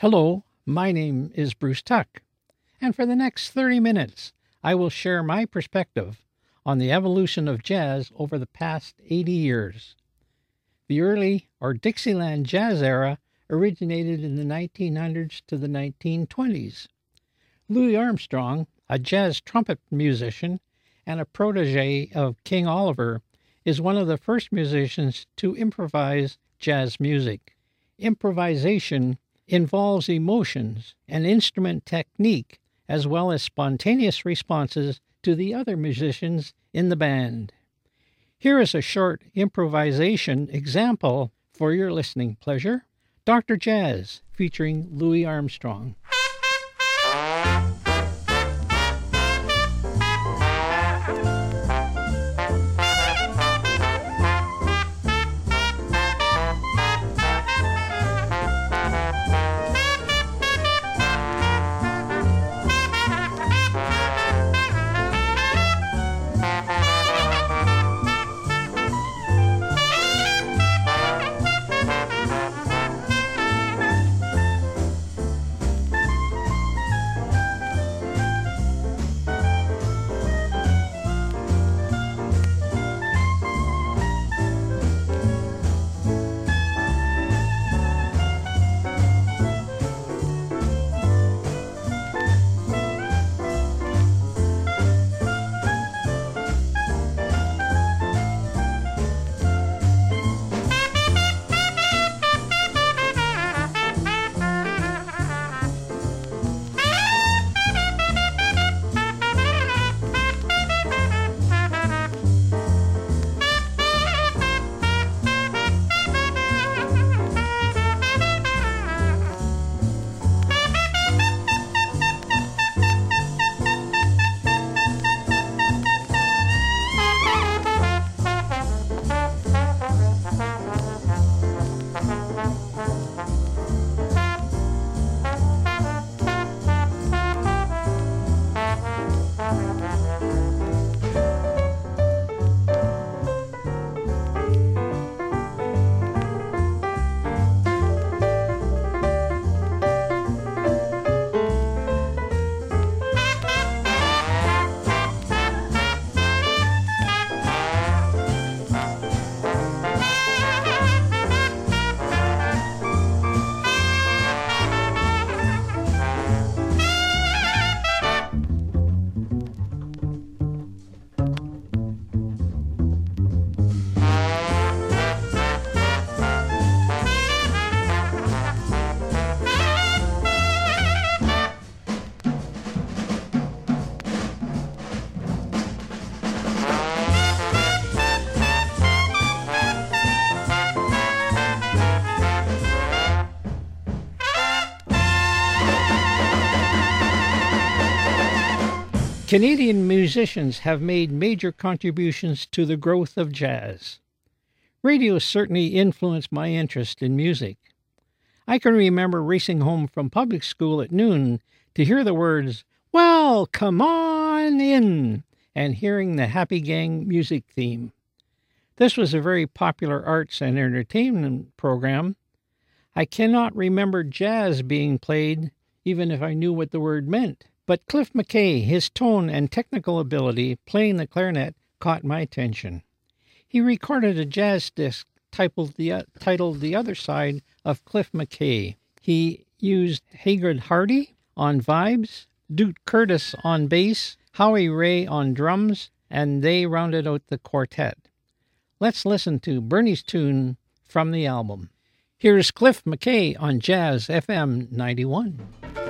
Hello, my name is Bruce Tuck, and for the next 30 minutes, I will share my perspective on the evolution of jazz over the past 80 years. The early or Dixieland jazz era originated in the 1900s to the 1920s. Louis Armstrong, a jazz trumpet musician and a protege of King Oliver, is one of the first musicians to improvise jazz music. Improvisation involves emotions and instrument technique as well as spontaneous responses to the other musicians in the band. Here is a short improvisation example for your listening pleasure Dr. Jazz featuring Louis Armstrong. Canadian musicians have made major contributions to the growth of jazz. Radio certainly influenced my interest in music. I can remember racing home from public school at noon to hear the words, Well, come on in, and hearing the Happy Gang music theme. This was a very popular arts and entertainment program. I cannot remember jazz being played, even if I knew what the word meant. But Cliff McKay, his tone and technical ability playing the clarinet caught my attention. He recorded a jazz disc titled the, uh, titled the Other Side of Cliff McKay. He used Hagood Hardy on vibes, Duke Curtis on bass, Howie Ray on drums, and they rounded out the quartet. Let's listen to Bernie's tune from the album. Here's Cliff McKay on Jazz FM 91.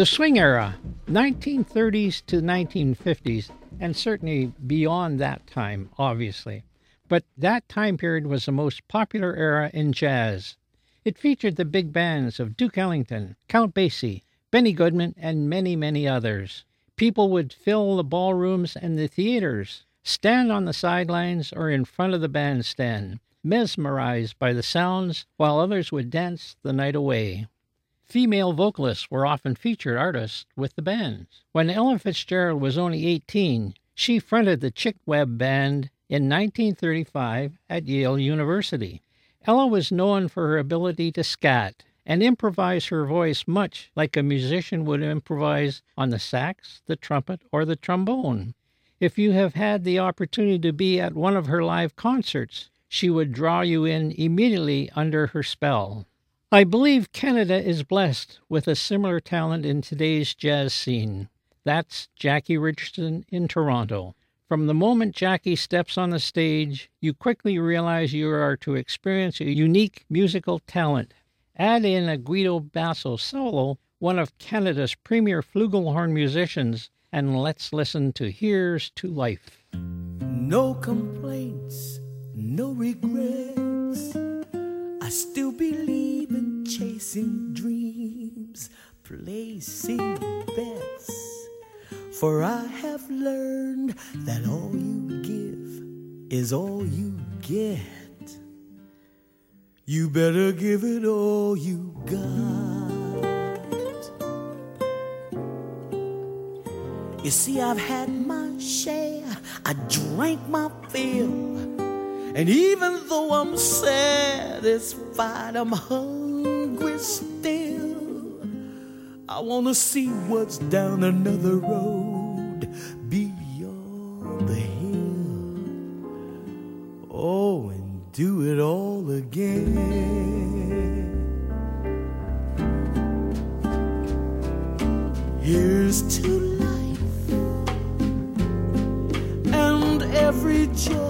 The swing era, 1930s to 1950s, and certainly beyond that time, obviously. But that time period was the most popular era in jazz. It featured the big bands of Duke Ellington, Count Basie, Benny Goodman, and many, many others. People would fill the ballrooms and the theaters, stand on the sidelines or in front of the bandstand, mesmerized by the sounds, while others would dance the night away. Female vocalists were often featured artists with the bands. When Ella Fitzgerald was only 18, she fronted the Chick Webb Band in 1935 at Yale University. Ella was known for her ability to scat and improvise her voice much like a musician would improvise on the sax, the trumpet, or the trombone. If you have had the opportunity to be at one of her live concerts, she would draw you in immediately under her spell. I believe Canada is blessed with a similar talent in today's jazz scene. That's Jackie Richardson in Toronto. From the moment Jackie steps on the stage, you quickly realize you are to experience a unique musical talent. Add in a Guido Basso solo, one of Canada's premier flugelhorn musicians, and let's listen to Here's to Life. No complaints, no regrets. I still believe in chasing dreams, placing bets. For I have learned that all you give is all you get. You better give it all you got. You see, I've had my share, I drank my fill. And even though I'm satisfied, I'm hungry still. I wanna see what's down another road beyond the hill. Oh, and do it all again. Here's to life and every joy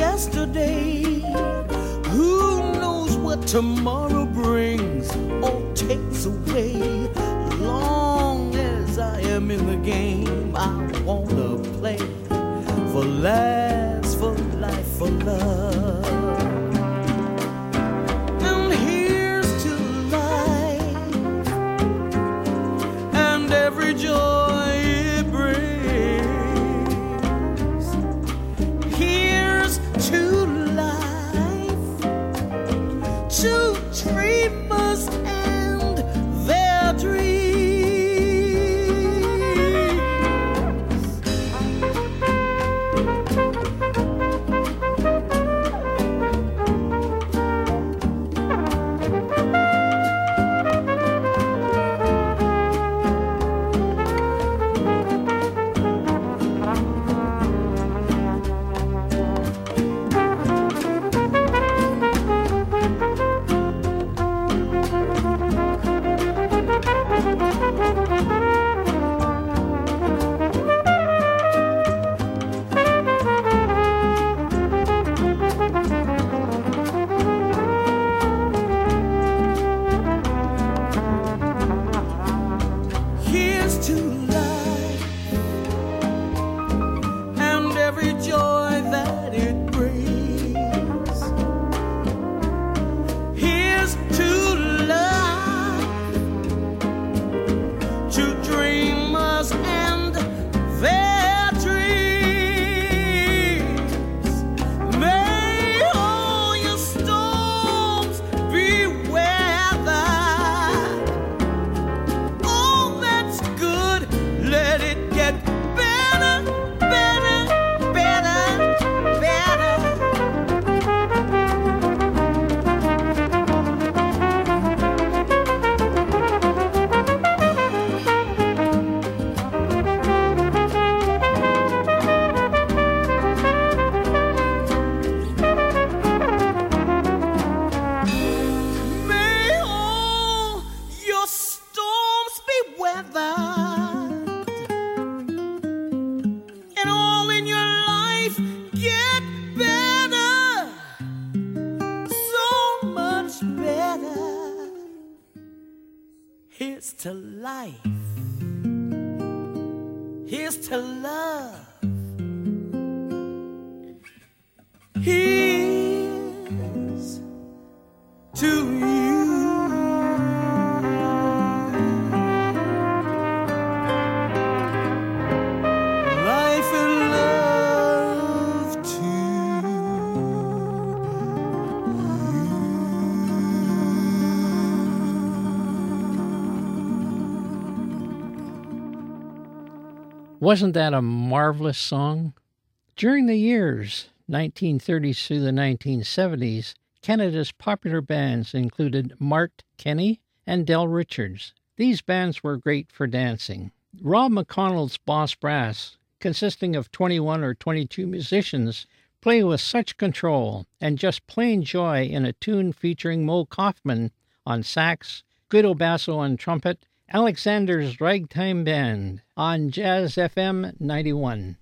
yesterday. Who knows what tomorrow brings or takes away? Long as I am in the game, I wanna play for laughs, for life, for love. Wasn't that a marvelous song? During the years 1930s through the 1970s, Canada's popular bands included Mart Kenney and Del Richards. These bands were great for dancing. Rob McConnell's Boss Brass, consisting of 21 or 22 musicians, play with such control and just plain joy in a tune featuring Moe Koffman on sax, Guido Basso on trumpet, Alexander's Ragtime Band on Jazz FM 91.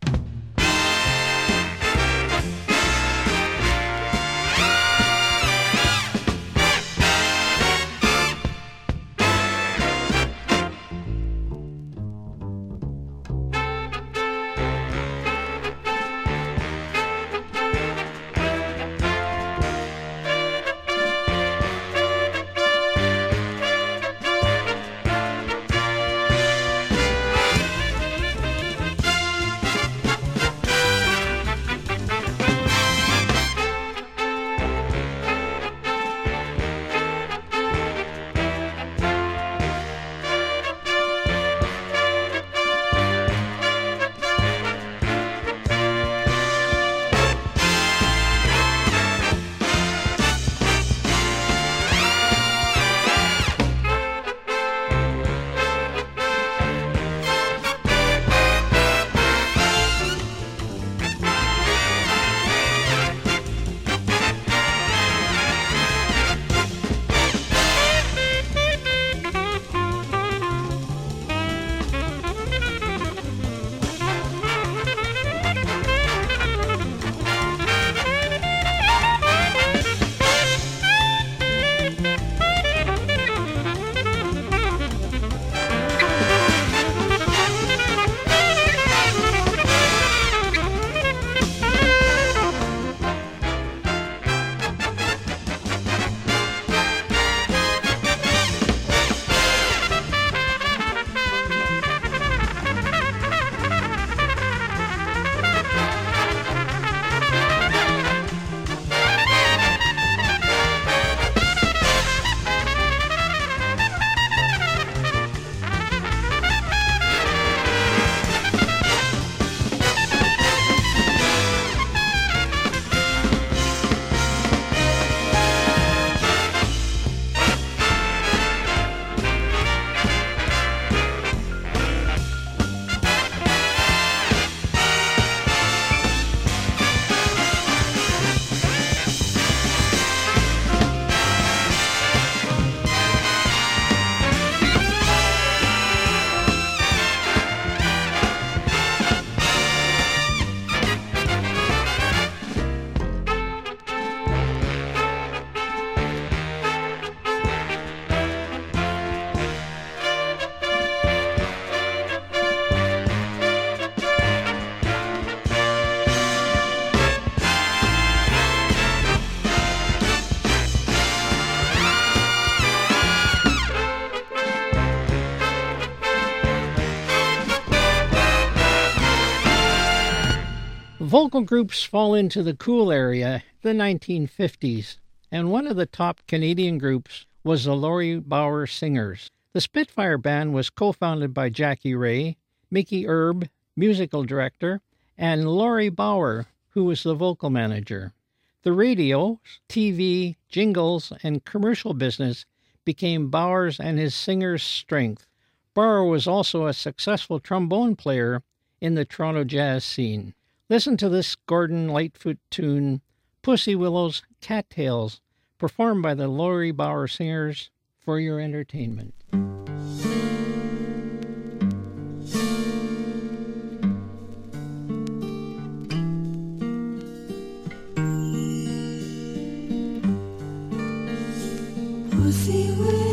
Vocal groups fall into the cool area, the 1950s, and one of the top Canadian groups was the Laurie Bower Singers. The Spitfire Band was co founded by Jackie Rae, Mickey Erbe, musical director, and Laurie Bower, who was the vocal manager. The radio, TV, jingles, and commercial business became Bower's and his singers' strength. Bower was also a successful trombone player in the Toronto jazz scene. Listen to this Gordon Lightfoot tune, Pussy Willow's Cattails, performed by the Laurie Bower Singers for your entertainment. Pussy willows,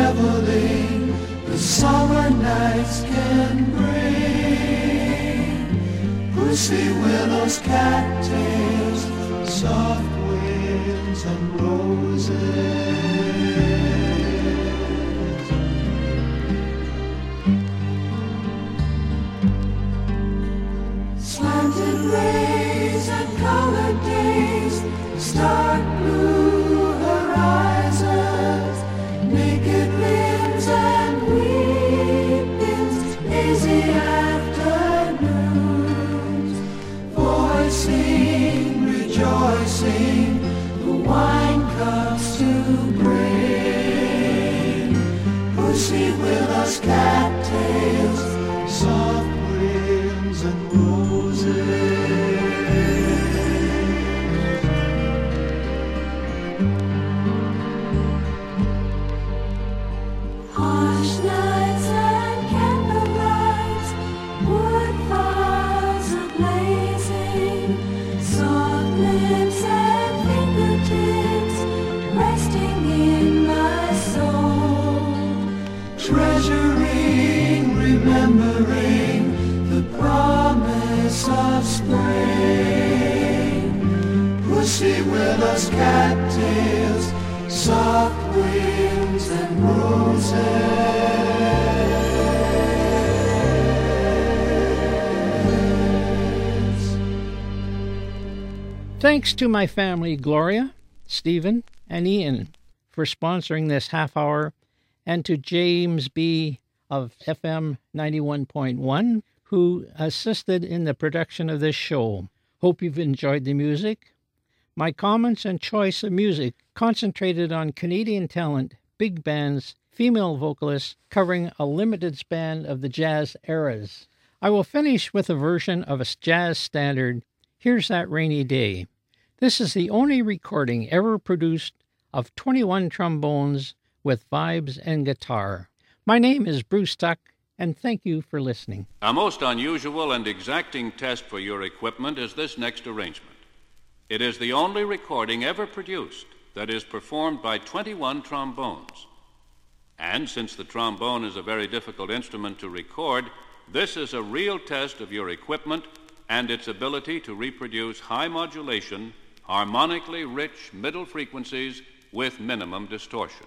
The summer nights can bring pussy willows, cattails, soft winds and roses. Slanted rays and colored days, stark Thanks to my family, Gloria, Stephen, and Ian, for sponsoring this half hour, and to James B. of FM 91.1, who assisted in the production of this show. Hope you've enjoyed the music. My comments and choice of music concentrated on Canadian talent, big bands, female vocalists covering a limited span of the jazz eras. I will finish with a version of a jazz standard, Here's That Rainy Day. This is the only recording ever produced of 21 trombones with vibes and guitar. My name is Bruce Tuck, and thank you for listening. A most unusual and exacting test for your equipment is this next arrangement. It is the only recording ever produced that is performed by 21 trombones. And since the trombone is a very difficult instrument to record, this is a real test of your equipment and its ability to reproduce high modulation, harmonically rich middle frequencies with minimum distortion.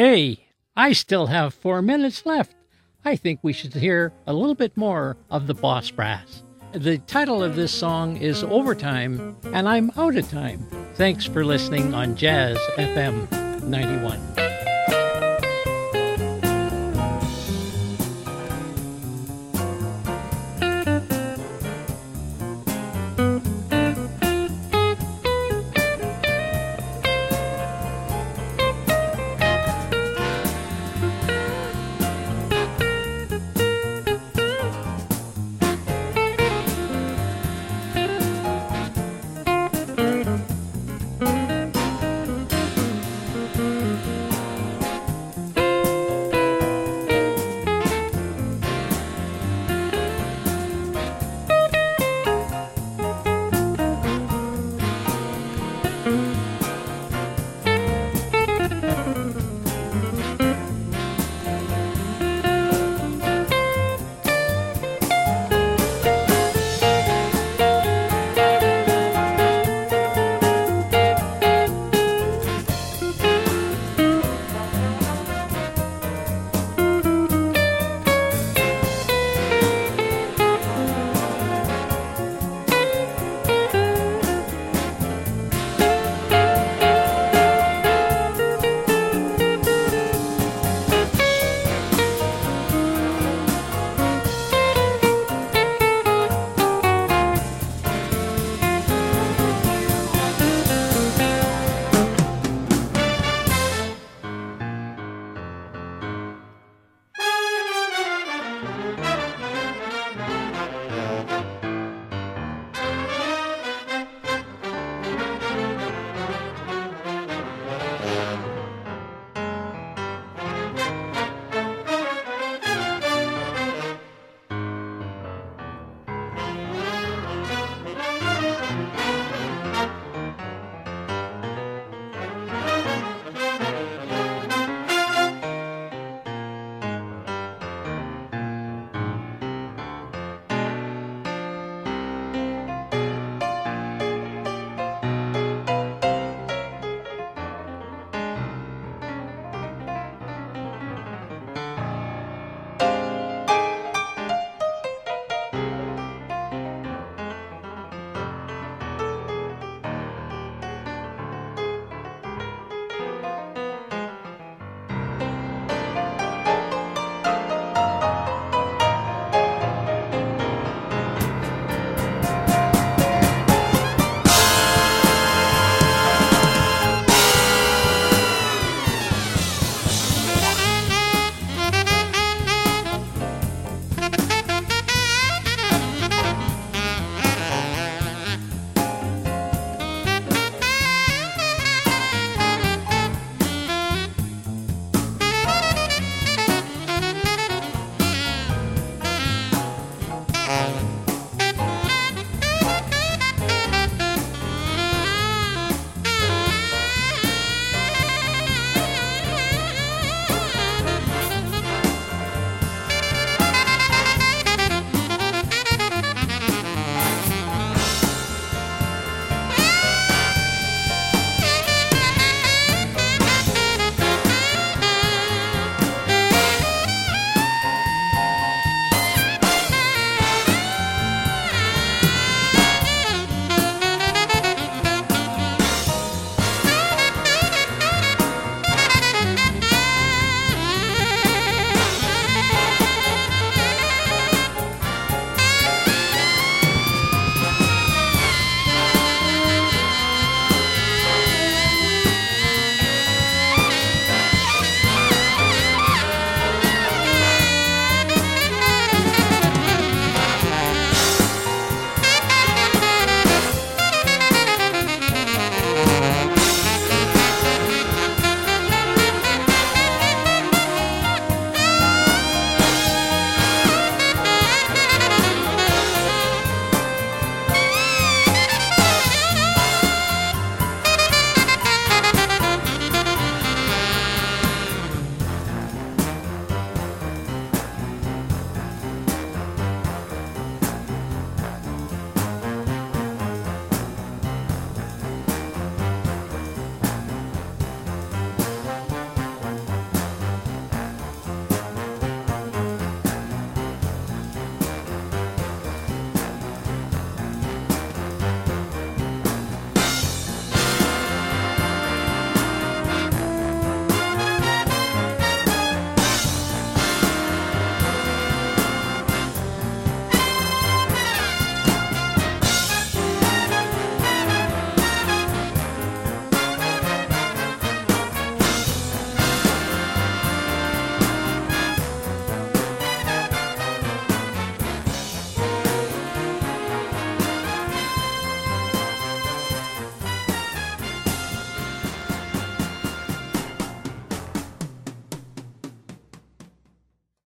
Hey, I still have four minutes left. I think we should hear a little bit more of the Boss Brass. The title of this song is Overtime, and I'm out of time. Thanks for listening on Jazz FM 91.